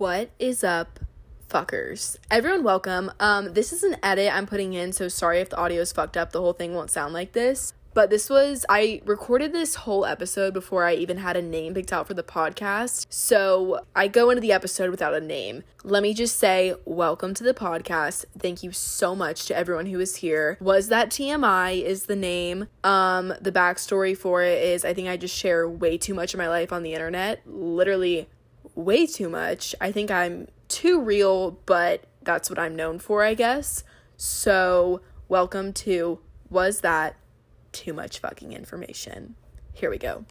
What is up, fuckers? Everyone, welcome. Um, this is an edit I'm putting in, so sorry if the audio is fucked up. The whole thing won't sound like this. But this was, I recorded this whole episode before I even had a name picked out for the podcast. So I go into the episode without a name. Let me just say, welcome to the podcast. Thank you so much to everyone who is here. Was that TMI is the name. Um, the backstory for it is I think I just share way too much of my life on the internet. Literally way too much. I think I'm too real, but that's what I'm known for, I guess. So, welcome to Was That Too Much Fucking Information? Here we go.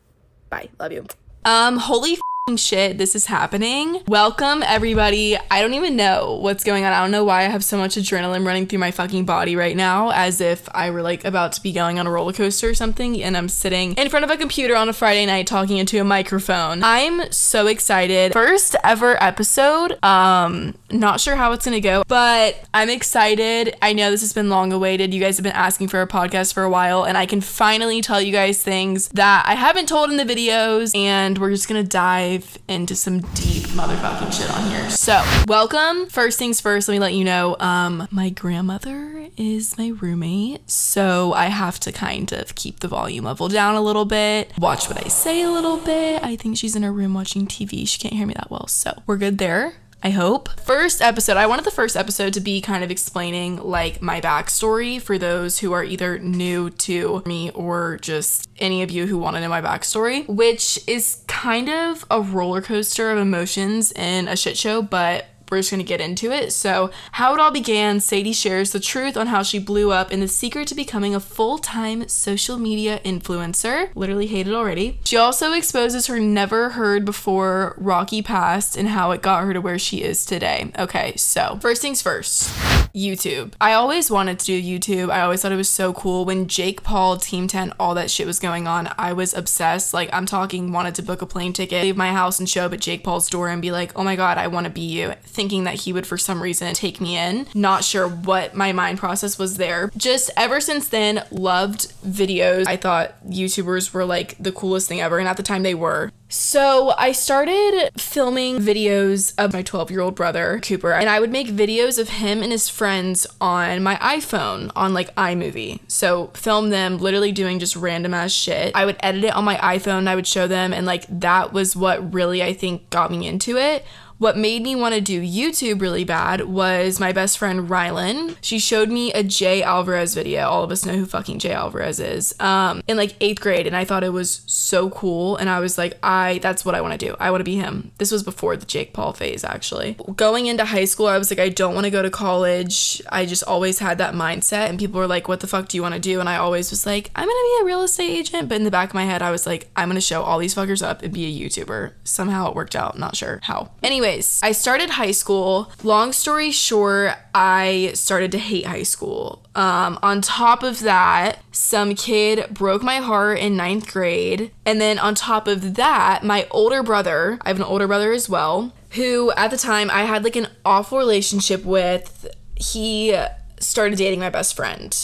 Bye. Love you. Um, holy f***ing shit, this is happening. Welcome, everybody. I don't even know what's going on. I don't know why I have so much adrenaline running through my fucking body right now, as if I were like about to be going on a roller coaster or something, and I'm sitting in front of a computer on a Friday night talking into a microphone. I'm so excited. First ever episode. Um, not sure how it's gonna go, but I'm excited. I know this has been long awaited. You guys have been asking for a podcast for a while, and I can finally tell you guys things that I haven't told in the videos, and we're just gonna dive into some deep motherfucking shit on here. So, welcome. First things first, let me let you know, um, my grandmother is my roommate, so I have to kind of keep the volume level down a little bit, watch what I say a little bit. I think she's in her room watching TV. She can't hear me that well, so we're good there. I hope. First episode, I wanted the first episode to be kind of explaining like my backstory for those who are either new to me or just any of you who want to know my backstory, which is kind of a roller coaster of emotions and a shit show, but we're just gonna get into it. So, how it all began Sadie shares the truth on how she blew up and the secret to becoming a full time social media influencer. Literally hate it already. She also exposes her never heard before rocky past and how it got her to where she is today. Okay, so first things first. YouTube. I always wanted to do YouTube. I always thought it was so cool. When Jake Paul, Team 10, all that shit was going on, I was obsessed. Like, I'm talking, wanted to book a plane ticket, leave my house and show up at Jake Paul's door and be like, oh my God, I want to be you. Thinking that he would, for some reason, take me in. Not sure what my mind process was there. Just ever since then, loved videos. I thought YouTubers were like the coolest thing ever. And at the time, they were. So I started filming videos of my 12 year old brother, Cooper, and I would make videos of him and his friends on my iPhone on like iMovie. So film them literally doing just random ass shit. I would edit it on my iPhone, I would show them, and like that was what really I think got me into it. What made me want to do YouTube really bad was my best friend Rylan. She showed me a Jay Alvarrez video. All of us know who fucking Jay Alvarrez is. Um, in like eighth grade, and I thought it was so cool. And I was like, I that's what I want to do. I want to be him. This was before the Jake Paul phase, actually. Going into high school, I was like, I don't want to go to college. I just always had that mindset, and people were like, What the fuck do you want to do? And I always was like, I'm gonna be a real estate agent. But in the back of my head, I was like, I'm gonna show all these fuckers up and be a YouTuber. Somehow it worked out. Not sure how. Anyway anyways, I started high school. Long story short, I started to hate high school. Um, on top of that, some kid broke my heart in ninth grade. And then on top of that, my older brother, I have an older brother as well, who at the time I had like an awful relationship with. He started dating my best friend.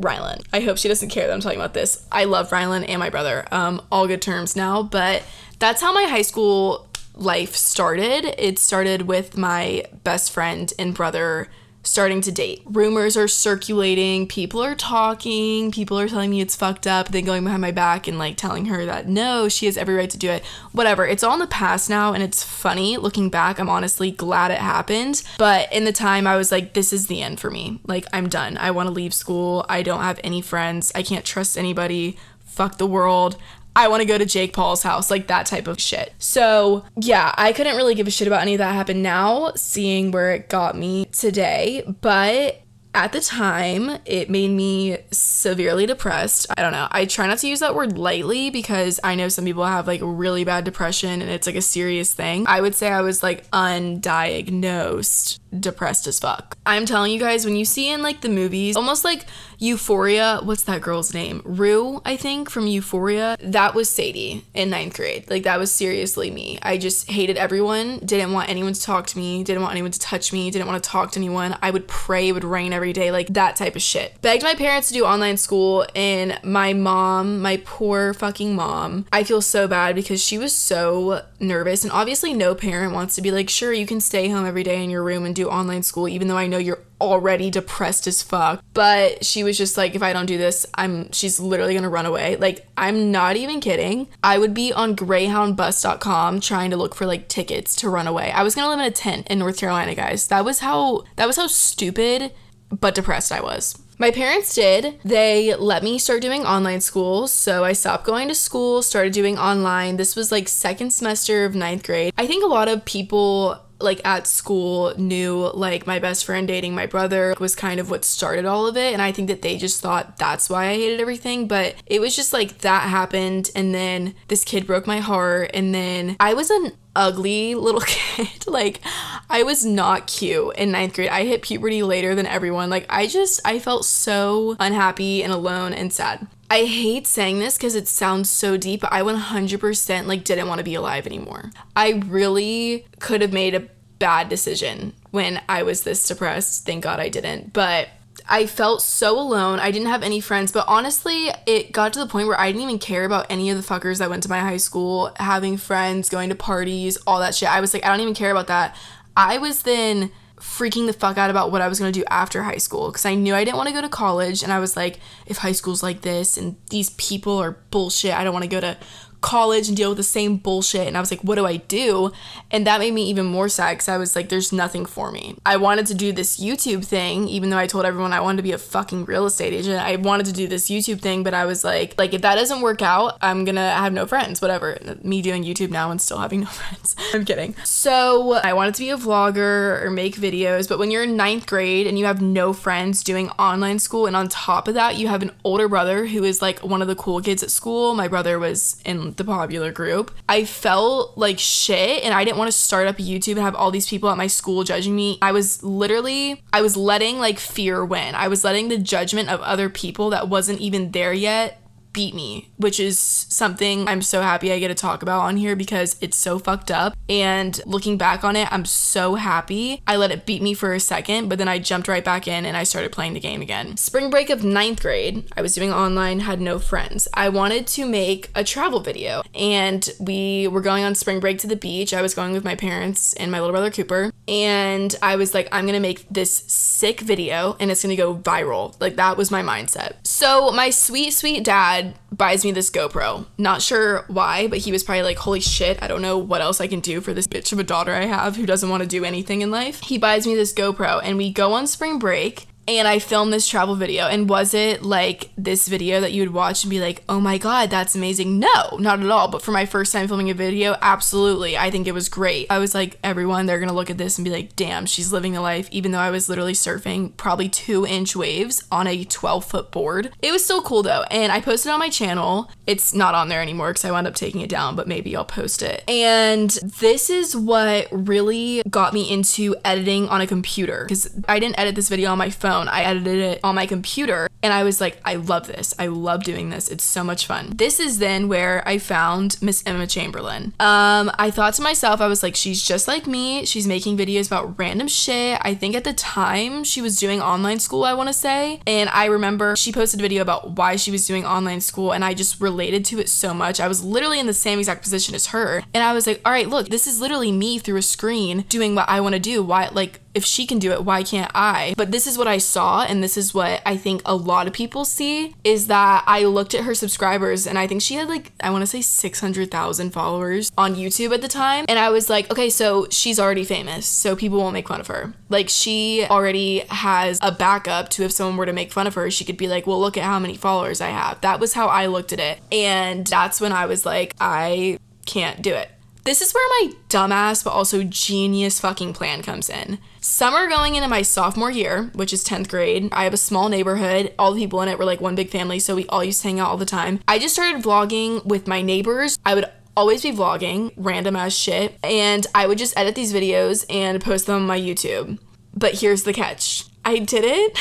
Rylan. I hope she doesn't care that I'm talking about this. I love Rylan and my brother. Um, all good terms now, but that's how my high school life started. It started with my best friend and brother starting to date. Rumors are circulating, people are talking, people are telling me it's fucked up, then going behind my back and like telling her that no, she has every right to do it. Whatever. It's all in the past now and it's funny looking back. I'm honestly glad it happened, but in the time I was like this is the end for me. Like I'm done. I want to leave school. I don't have any friends. I can't trust anybody. Fuck the world. I want to go to Jake Paul's house, like that type of shit. So, yeah, I couldn't really give a shit about any of that happened now, seeing where it got me today, but at the time, it made me severely depressed. I don't know. I try not to use that word lightly because I know some people have like really bad depression and it's like a serious thing. I would say I was like undiagnosed depressed as fuck. I'm telling you guys, when you see in like the movies, almost like Euphoria, what's that girl's name? Rue, I think, from Euphoria. That was Sadie in ninth grade. Like, that was seriously me. I just hated everyone, didn't want anyone to talk to me, didn't want anyone to touch me, didn't want to talk to anyone. I would pray, it would rain every day, like that type of shit. Begged my parents to do online school, and my mom, my poor fucking mom, I feel so bad because she was so nervous. And obviously, no parent wants to be like, sure, you can stay home every day in your room and do online school, even though I know you're already depressed as fuck. But she was just like, if I don't do this, I'm she's literally gonna run away. Like, I'm not even kidding. I would be on greyhoundbus.com trying to look for like tickets to run away. I was gonna live in a tent in North Carolina, guys. That was how that was how stupid but depressed I was. My parents did. They let me start doing online school. So I stopped going to school, started doing online. This was like second semester of ninth grade. I think a lot of people like at school knew like my best friend dating my brother was kind of what started all of it and i think that they just thought that's why i hated everything but it was just like that happened and then this kid broke my heart and then i was an ugly little kid like i was not cute in ninth grade. I hit puberty later than everyone. Like i just i felt so unhappy and alone and sad I hate saying this because it sounds so deep, but I 100% like didn't want to be alive anymore. I really could have made a bad decision when I was this depressed. Thank God I didn't. But I felt so alone. I didn't have any friends, but honestly, it got to the point where I didn't even care about any of the fuckers that went to my high school, having friends, going to parties, all that shit. I was like, I don't even care about that. I was then freaking the fuck out about what I was going to do after high school because I knew I didn't want to go to college and I was like if high school's like this and these people are bullshit I don't want to go to college and deal with the same bullshit. And I was like, what do I do? And that made me even more sad because I was like, there's nothing for me. I wanted to do this YouTube thing, even though I told everyone I wanted to be a fucking real estate agent. I wanted to do this YouTube thing, but I was like, like if that doesn't work out, I'm gonna have no friends, whatever. Me doing YouTube now and still having no friends. I'm kidding. So I wanted to be a vlogger or make videos, but when you're in ninth grade and you have no friends doing online school, and on top of that, you have an older brother who is like one of the cool kids at school. My brother was in the popular group. I felt like shit and I didn't want to start up YouTube and have all these people at my school judging me. I was literally I was letting like fear win. I was letting the judgment of other people that wasn't even there yet beat me, which is something I'm so happy I get to talk about on here because it's so fucked up. And looking back on it, I'm so happy I let it beat me for a second, but then I jumped right back in and I started playing the game again. Spring break of ninth grade, I was doing online, had no friends. I wanted to make a travel video, and we were going on spring break to the beach. I was going with my parents and my little brother Cooper, and I was like, I'm gonna make this sick video and it's gonna go viral. Like, that was my mindset. So, my sweet, sweet dad dad buys me this GoPro. Not sure why, but he was probably like, holy shit, I don't know what else I can do for this bitch of a daughter I have who doesn't want to do anything in life. He buys me this GoPro and we go on spring break and I filmed this travel video. And was it like this video that you would watch and be like, oh my God, that's amazing? No, not at all. But for my first time filming a video, absolutely. I think it was great. I was like, everyone, they're gonna look at this and be like, damn, she's living the life, even though I was literally surfing probably two inch waves on a 12 foot board. It was still cool though. And I posted on my channel. It's not on there anymore because I wound up taking it down, but maybe I'll post it. And this is what really got me into editing on a computer because I didn't edit this video on my phone phone. I edited it on my computer and I was like, I love this. I love doing this. It's so much fun. This is then where I found Miss Emma Chamberlain. Um, I thought to myself, I was like, she's just like me. She's making videos about random shit. I think at the time she was doing online school, I want to say. And I remember she posted a video about why she was doing online school and I just related to it so much. I was literally in the same exact position as her. And I was like, all right, look, this is literally me through a screen doing what I want to do. Why, like, if she can do it, why can't I? But this is what I saw, and this is what I think a lot of people see is that I looked at her subscribers, and I think she had like, I wanna say 600,000 followers on YouTube at the time. And I was like, okay, so she's already famous, so people won't make fun of her. Like, she already has a backup to if someone were to make fun of her, she could be like, well, look at how many followers I have. That was how I looked at it. And that's when I was like, I can't do it. This is where my dumbass but also genius fucking plan comes in. Summer going into my sophomore year, which is 10th grade, I have a small neighborhood. All the people in it were like one big family, so we all used to hang out all the time. I just started vlogging with my neighbors. I would always be vlogging, random ass shit, and I would just edit these videos and post them on my YouTube. But here's the catch I did it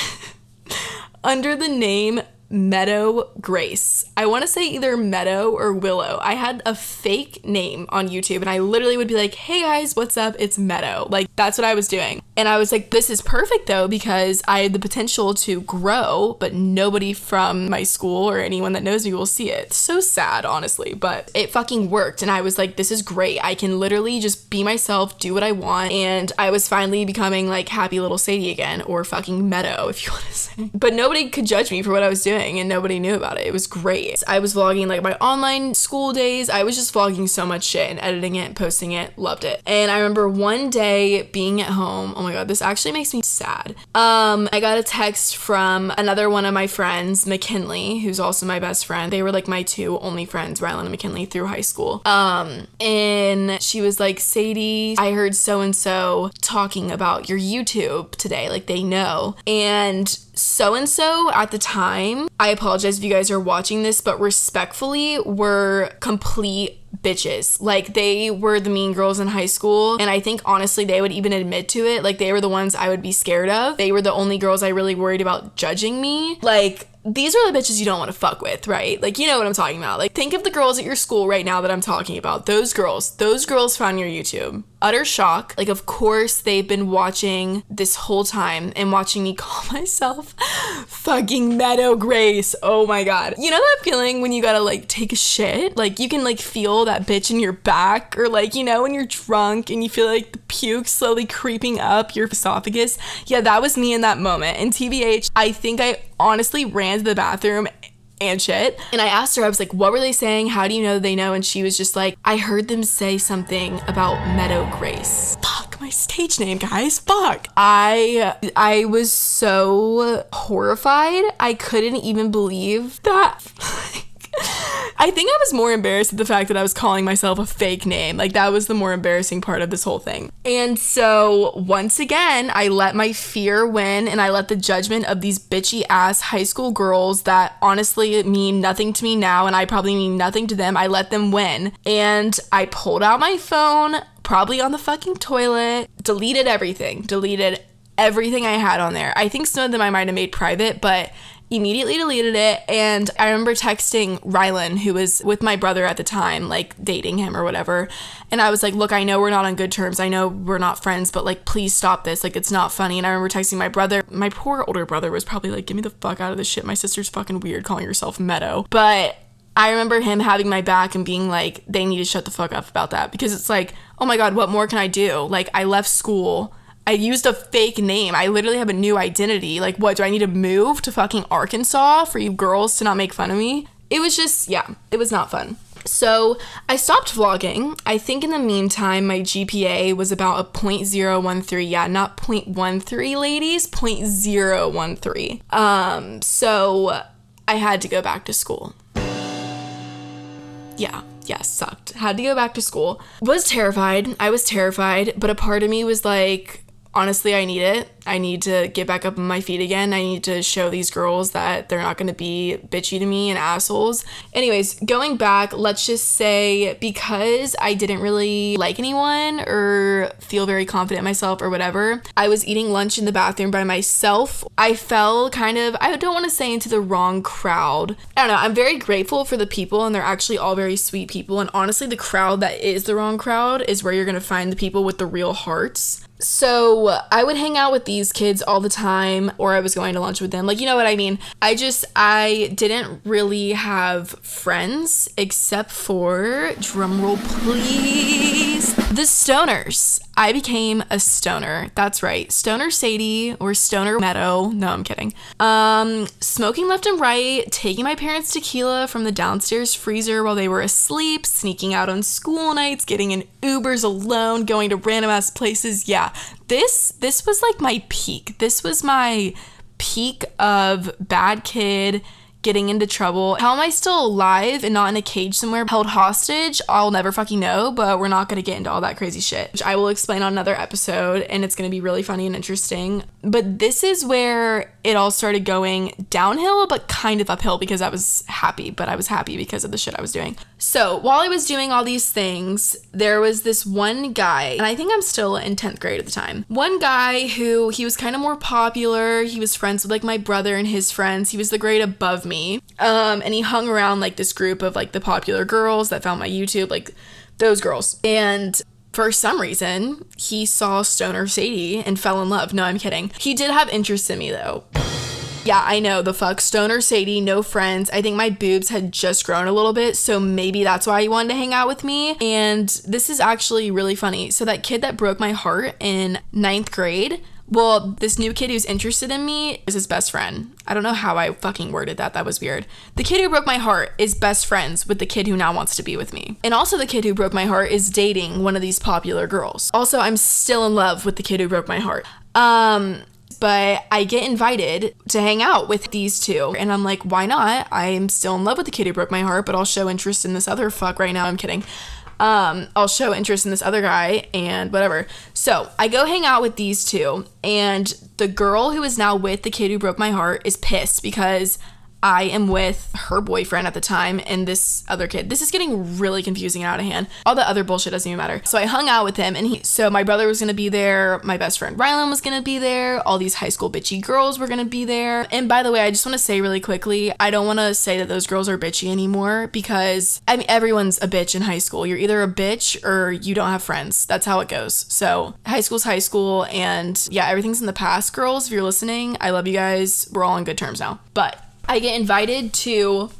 under the name Meadow Grace. I want to say either Meadow or Willow. I had a fake name on YouTube and I literally would be like, hey guys, what's up? It's Meadow. Like, that's what I was doing. And I was like, this is perfect though, because I had the potential to grow, but nobody from my school or anyone that knows me will see it. So sad, honestly, but it fucking worked. And I was like, this is great. I can literally just be myself, do what I want. And I was finally becoming like happy little Sadie again, or fucking Meadow, if you want to say. But nobody could judge me for what I was doing and nobody knew about it. It was great. I was vlogging like my online school days. I was just vlogging so much shit and editing it, posting it, loved it. And I remember one day being at home. Oh my god, this actually makes me sad. Um, I got a text from another one of my friends, McKinley, who's also my best friend. They were like my two only friends, Rylan and McKinley, through high school. Um, and she was like, Sadie, I heard so and so talking about your YouTube today. Like they know. And so and so at the time, I apologize if you guys are watching this, but respectfully, were complete bitches. Like they were the mean girls in high school. And I think honestly, they would even admit to it. Like they were the ones I would be scared of. They were the only girls I really worried about judging me. Like these are the bitches you don't want to fuck with, right? Like, you know what I'm talking about. Like, think of the girls at your school right now that I'm talking about. Those girls, those girls found your YouTube. Utter shock. Like, of course, they've been watching this whole time and watching me call myself fucking Meadow Grace. Oh my god. You know that feeling when you gotta, like, take a shit? Like, you can, like, feel that bitch in your back, or, like, you know, when you're drunk and you feel like the puke slowly creeping up your esophagus. Yeah, that was me in that moment. And TBH, I think I honestly ran to the bathroom and shit. And I asked her, I was like, what were they saying? How do you know they know? And she was just like, I heard them say something about Meadow Grace. Fuck my stage name, guys. Fuck. I I was so horrified. I couldn't even believe that. I think I was more embarrassed at the fact that I was calling myself a fake name. Like, that was the more embarrassing part of this whole thing. And so, once again, I let my fear win and I let the judgment of these bitchy ass high school girls that honestly mean nothing to me now and I probably mean nothing to them, I let them win. And I pulled out my phone, probably on the fucking toilet, deleted everything, deleted everything I had on there. I think some of them I might have made private, but immediately deleted it. And I remember texting Rylan, who was with my brother at the time, like dating him or whatever. And I was like, look, I know we're not on good terms. I know we're not friends, but like, please stop this. Like, it's not funny. And I remember texting my brother. My poor older brother was probably like, get me the fuck out of this shit. My sister's fucking weird calling herself Meadow. But I remember him having my back and being like, they need to shut the fuck up about that because it's like, oh my God, what more can I do? Like, I left school I used a fake name. I literally have a new identity. Like, what? Do I need to move to fucking Arkansas for you girls to not make fun of me? It was just, yeah, it was not fun. So I stopped vlogging. I think in the meantime, my GPA was about a 0.013. Yeah, not 0.13, ladies, 0.013. Um, so I had to go back to school. Yeah, yeah, sucked. Had to go back to school. Was terrified. I was terrified, but a part of me was like, honestly, I need it. I need to get back up on my feet again. I need to show these girls that they're not going to be bitchy to me and assholes. Anyways, going back, let's just say because I didn't really like anyone or feel very confident myself or whatever, I was eating lunch in the bathroom by myself. I fell kind of, I don't want to say into the wrong crowd. I don't know. I'm very grateful for the people, and they're actually all very sweet people. And honestly, the crowd that is the wrong crowd is where you're going to find the people with the real hearts. So I would hang out with these kids all the time, or I was going to lunch with them. Like, you know what I mean? I just, I didn't really have friends except for, drumroll please, the stoners. I became a stoner. That's right. Stoner Sadie or Stoner Meadow. No, I'm kidding. Um, smoking left and right, taking my parents' tequila from the downstairs freezer while they were asleep, sneaking out on school nights, getting in Ubers alone, going to random ass places. Yeah. This this was like my peak. This was my peak of bad kid getting into trouble. How am I still alive and not in a cage somewhere held hostage? I'll never fucking know, but we're not gonna get into all that crazy shit, which I will explain on another episode and it's gonna be really funny and interesting. But this is where it all started going downhill, but kind of uphill because I was happy, but I was happy because of the shit I was doing. So while I was doing all these things, there was this one guy, and I think I'm still in 10th grade at the time. One guy who he was kind of more popular. He was friends with like my brother and his friends. He was the grade above me. Um, and he hung around like this group of like the popular girls that found my YouTube, like those girls. And for some reason, he saw Stoner Sadie and fell in love. No, I'm kidding. He did have interest in me though. Yeah, I know. The fuck. Stoner Sadie, no friends. I think my boobs had just grown a little bit, so maybe that's why he wanted to hang out with me. And this is actually really funny. So, that kid that broke my heart in ninth grade, well, this new kid who's interested in me is his best friend. I don't know how I fucking worded that. That was weird. The kid who broke my heart is best friends with the kid who now wants to be with me. And also, the kid who broke my heart is dating one of these popular girls. Also, I'm still in love with the kid who broke my heart. Um, but I get invited to hang out with these two. And I'm like, why not? I'm still in love with the kid who broke my heart, but I'll show interest in this other fuck right now. I'm kidding um, I'll show interest in this other guy and whatever. So I go hang out with these two, and the girl who is now with the kid who broke my heart is pissed because I am with her boyfriend at the time and this other kid. This is getting really confusing and out of hand. All the other bullshit doesn't even matter. So I hung out with him and he so my brother was gonna be there, my best friend Rylan was gonna be there, all these high school bitchy girls were gonna be there. And by the way, I just wanna say really quickly, I don't wanna say that those girls are bitchy anymore because I mean everyone's a bitch in high school. You're either a bitch or you don't have friends. That's how it goes. So high school's high school and yeah, everything's in the past, girls. If you're listening, I love you guys. We're all on good terms now. But I get invited to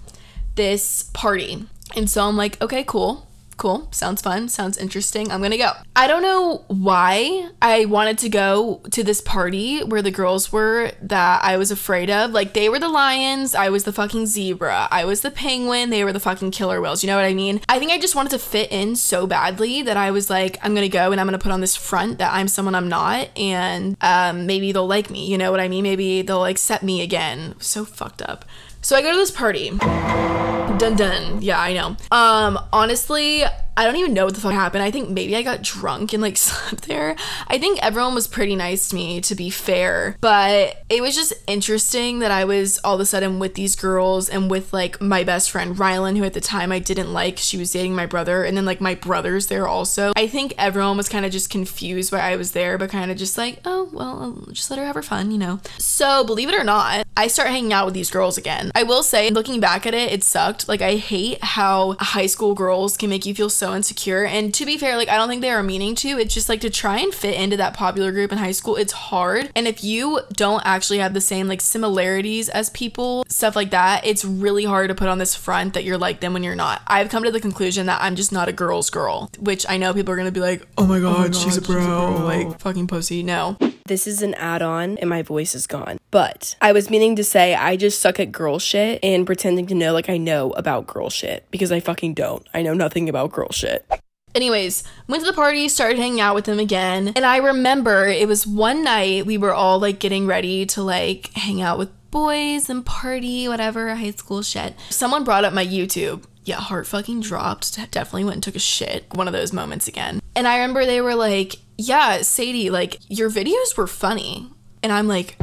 this party. And so I'm like, okay, cool cool. Sounds fun. Sounds interesting. I'm gonna go. I don't know why I wanted to go to this party where the girls were that I was afraid of. Like, they were the lions, I was the fucking zebra, I was the penguin, they were the fucking killer whales. You know what I mean? I think I just wanted to fit in so badly that I was like, I'm gonna go and I'm gonna put on this front that I'm someone I'm not, and um, maybe they'll like me. You know what I mean? Maybe they'll accept me again. So fucked up. So I go to this party. Dun dun. Yeah, I know. Um, honestly, I don't even know what the fuck happened. I think maybe I got drunk and like slept there. I think everyone was pretty nice to me, to be fair. But it was just interesting that I was all of a sudden with these girls and with like my best friend Rylan, who at the time I didn't like. She was dating my brother, and then like my brother's there also. I think everyone was kind of just confused why I was there, but kind of just like, oh, well, I'll just let her have her fun, you know? So believe it or not, I start hanging out with these girls again. I will say, looking back at it, it sucked. Like, I hate how high school girls can make you feel so insecure. And to be fair, like I don't think they are meaning to. It's just like to try and fit into that popular group in high school, it's hard. And if you don't actually have the same like similarities as people, stuff like that, it's really hard to put on this front that you're like them when you're not. I've come to the conclusion that I'm just not a girl's girl, which I know people are gonna be like, oh my god, oh my god she's, a bro. she's a bro, like fucking pussy. No. This is an add on and my voice is gone. But I was meaning to say I just suck at girl shit and pretending to know like I know about girl shit because I fucking don't. I know nothing about girl shit. Anyways, went to the party, started hanging out with them again. And I remember it was one night we were all like getting ready to like hang out with boys and party, whatever, high school shit. Someone brought up my YouTube. Yeah, heart fucking dropped. Definitely went and took a shit. One of those moments again. And I remember they were like, Yeah, Sadie, like, your videos were funny. And I'm like,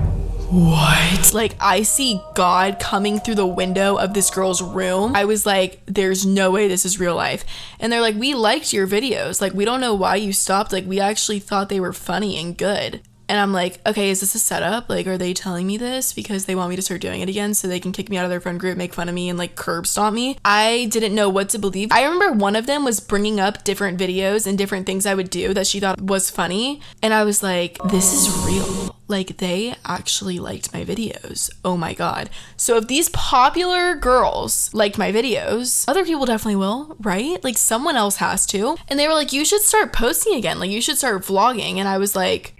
what? Like, I see God coming through the window of this girl's room. I was like, there's no way this is real life. And they're like, we liked your videos. Like, we don't know why you stopped. Like, we actually thought they were funny and good. And I'm like, okay, is this a setup? Like, are they telling me this because they want me to start doing it again so they can kick me out of their friend group, make fun of me, and like curb stomp me? I didn't know what to believe. I remember one of them was bringing up different videos and different things I would do that she thought was funny. And I was like, this is real. Like, they actually liked my videos. Oh my god. So, if these popular girls liked my videos, other people definitely will, right? Like, someone else has to. And they were like, you should start posting again. Like, you should start vlogging. And I was like,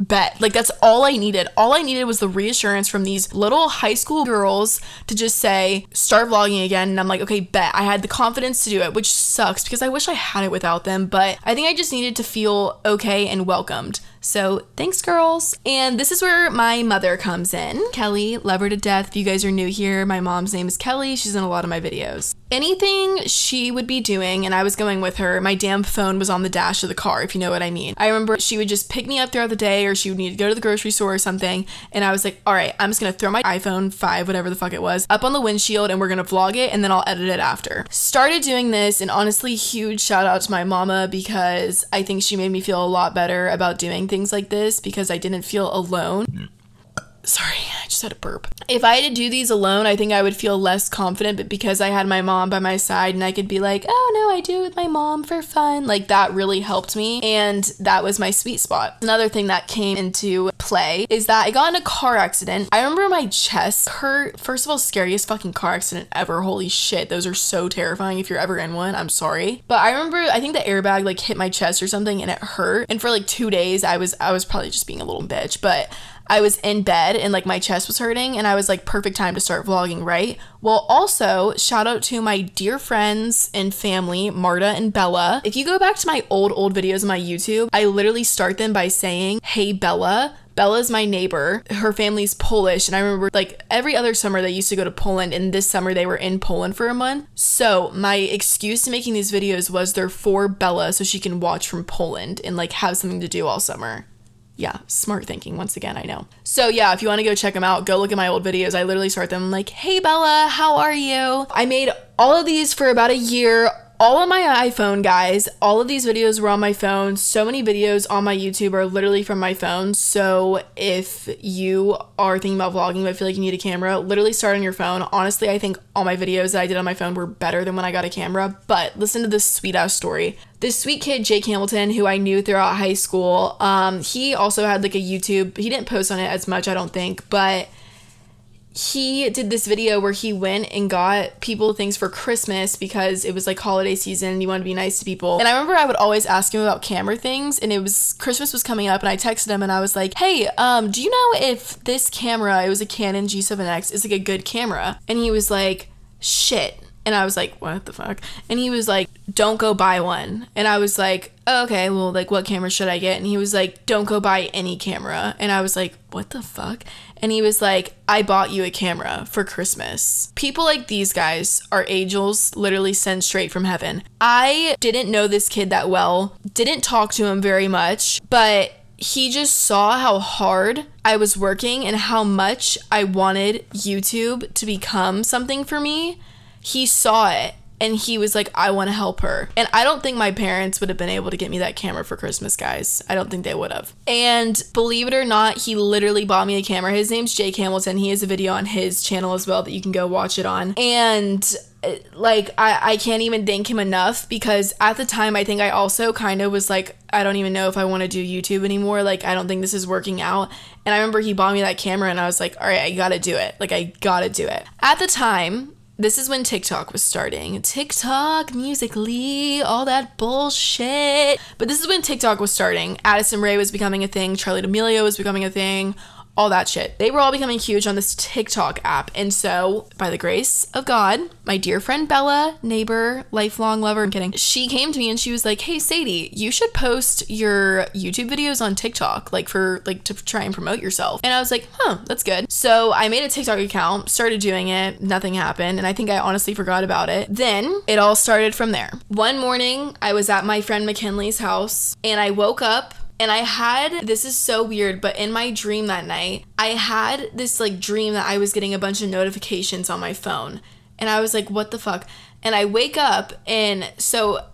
bet. Like that's all I needed. All I needed was the reassurance from these little high school girls to just say, start vlogging again. And I'm like, okay, bet. I had the confidence to do it, which sucks because I wish I had it without them. But I think I just needed to feel okay and welcomed. So thanks, girls. And this is where my mother comes in. Kelly, love her to death. If you guys are new here, my mom's name is Kelly. She's in a lot of my videos. anything she would be doing and I was going with her, my damn phone was on the dash of the car, if you know what I mean. I remember she would just pick me up throughout the day or she would need to go to the grocery store or something. And I was like, all right, I'm just gonna throw my iPhone 5, whatever the fuck it was, up on the windshield and we're gonna vlog it and then I'll edit it after. Started doing this and honestly, huge shout out to my mama because I think she made me feel a lot better about doing things like this because I didn't feel alone. Sorry, I just had a burp. If I had to do these alone, I think I would feel less confident, but because I had my mom by my side and I could be like, oh no, I do it with my mom for fun, like that really helped me. And that was my sweet spot. Another thing that came into play is that I got in a car accident. I remember my chest hurt. First of all, scariest fucking car accident ever. Holy shit, those are so terrifying if you're ever in one. I'm sorry. But I remember I think the airbag like hit my chest or something and it hurt. And for like two days I was I was probably just being a little bitch, but I was in bed and like my chest was hurting and I was like perfect time to start vlogging, right? Well, also shout out to my dear friends and family, Marta and Bella. If you go back to my old old videos on my YouTube, I literally start them by saying, "Hey Bella, Bella's my neighbor. Her family's Polish. And I remember like every other summer they used to go to Poland, and this summer they were in Poland for a month. So my excuse to making these videos was they're for Bella so she can watch from Poland and like have something to do all summer yeah, smart thinking once again, I know. So yeah, if you want to go check them out, go look at my old videos. I literally start them like, "Hey Bella, how are you?" I made all of these for about a year all on my iPhone, guys. All of these videos were on my phone. So many videos on my YouTube are literally from my phone. So if you are thinking about vlogging but feel like you need a camera, literally start on your phone. Honestly, I think all my videos that I did on my phone were better than when I got a camera. But listen to this sweet ass story. This sweet kid, Jake Hamilton, who I knew throughout high school, um, he also had like a YouTube. He didn't post on it as much, I don't think, but he did this video where he went and got people things for Christmas because it was like holiday season and he wanted to be nice to people. And I remember I would always ask him about camera things and it was Christmas was coming up and I texted him and I was like, "Hey, um, do you know if this camera, it was a Canon G7X, is like a good camera?" And he was like, "Shit." And I was like, what the fuck? And he was like, don't go buy one. And I was like, oh, okay, well, like, what camera should I get? And he was like, don't go buy any camera. And I was like, what the fuck? And he was like, I bought you a camera for Christmas. People like these guys are angels literally sent straight from heaven. I didn't know this kid that well, didn't talk to him very much, but he just saw how hard I was working and how much I wanted YouTube to become something for me he saw it and he was like, I want to help her. And I don't think my parents would have been able to get me that camera for Christmas, guys. I don't think they would have. And believe it or not, he literally bought me a camera. His name's Jake Hamilton. He has a video on his channel as well that you can go watch it on. And uh, like I, I can't even thank him enough because at the time I think I also kind of was like I don't even know if I want to do YouTube anymore like I don't think this is working out and I remember he bought me that camera and I was like all right I got to do it like I got to do it at the time this is when TikTok was starting. TikTok, Musical.ly, all that bullshit. But this is when TikTok was starting. Addison Rae was becoming a thing, Charli D'Amelio was becoming a thing, all that shit. They were all becoming huge on this TikTok app. And so, by the grace of God, my dear friend Bella, neighbor, lifelong lover, I'm kidding, she came to me and she was like, Hey Sadie, you should post your YouTube videos on TikTok, like for like to try and promote yourself. And I was like, huh, that's good. So I made a TikTok account, started doing it, nothing happened, and I think I honestly forgot about it. Then it all started from there. One morning, I was at my friend McKinley's house and I woke up and I had this is so weird, but in my dream that night, I had this like dream that I was getting a bunch of notifications on my phone. And I was like, what the fuck? And I wake up and so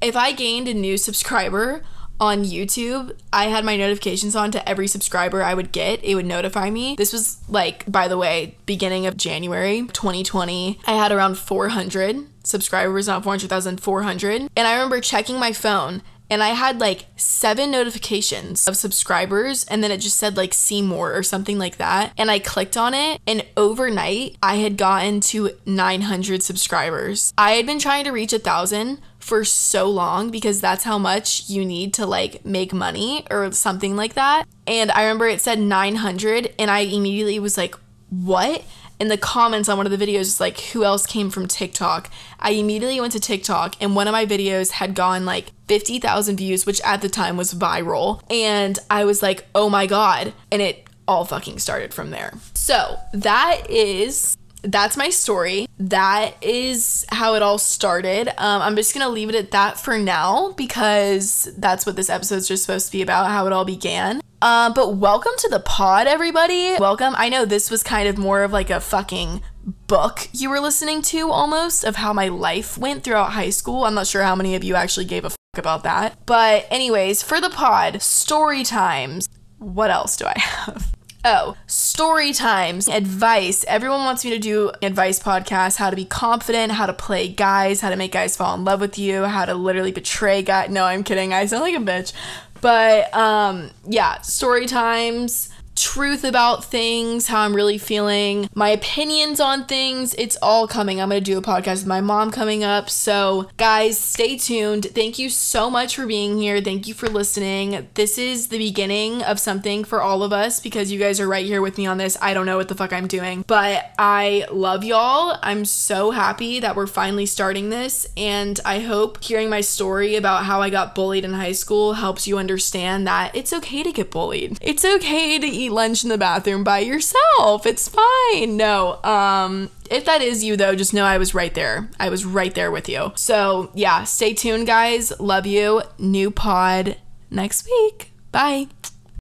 if I gained a new subscriber on YouTube, I had my notifications on to every subscriber I would get. It would notify me. This was like, by the way, beginning of January 2020. I had around 400 subscribers, not 400,000, 400. And I remember checking my phone and I had like seven notifications of subscribers, and then it just said like see more or something like that. And I clicked on it, and overnight I had gotten to 900 subscribers. I had been trying to reach a thousand for so long because that's how much you need to like make money or something like that. And I remember it said 900, and I immediately was like, what? in the comments on one of the videos was like who else came from TikTok. I immediately went to TikTok and one of my videos had gone like 50,000 views, which at the time was viral. And I was like, "Oh my god." And it all fucking started from there. So, that is that's my story. That is how it all started. Um, I'm just gonna leave it at that for now because that's what this episode's just supposed to be about, how it all began. Uh, but welcome to the pod, everybody. Welcome. I know this was kind of more of like a fucking book you were listening to almost of how my life went throughout high school. I'm not sure how many of you actually gave a about that. But, anyways, for the pod, story times. What else do I have? Oh, story times, advice. Everyone wants me to do advice podcasts, how to be confident, how to play guys, how to make guys fall in love with you, how to literally betray guys. No, I'm kidding. I sound like a bitch. But um yeah, story times, truth about things, how I'm really feeling, my opinions on things. It's all coming. I'm going to do a podcast with my mom coming up. So, guys, stay tuned. Thank you so much for being here. Thank you for listening. This is the beginning of something for all of us because you guys are right here with me on this. I don't know what the fuck I'm doing, but I love y'all. I'm so happy that we're finally starting this. And I hope hearing my story about how I got bullied in high school helps you understand that it's okay to get bullied. It's okay to eat lunch in the bathroom by yourself. It's fine. No, um, if that is you though, just know I was right there. I was right there with you. So yeah, stay tuned, guys. Love you. New pod next week. Bye.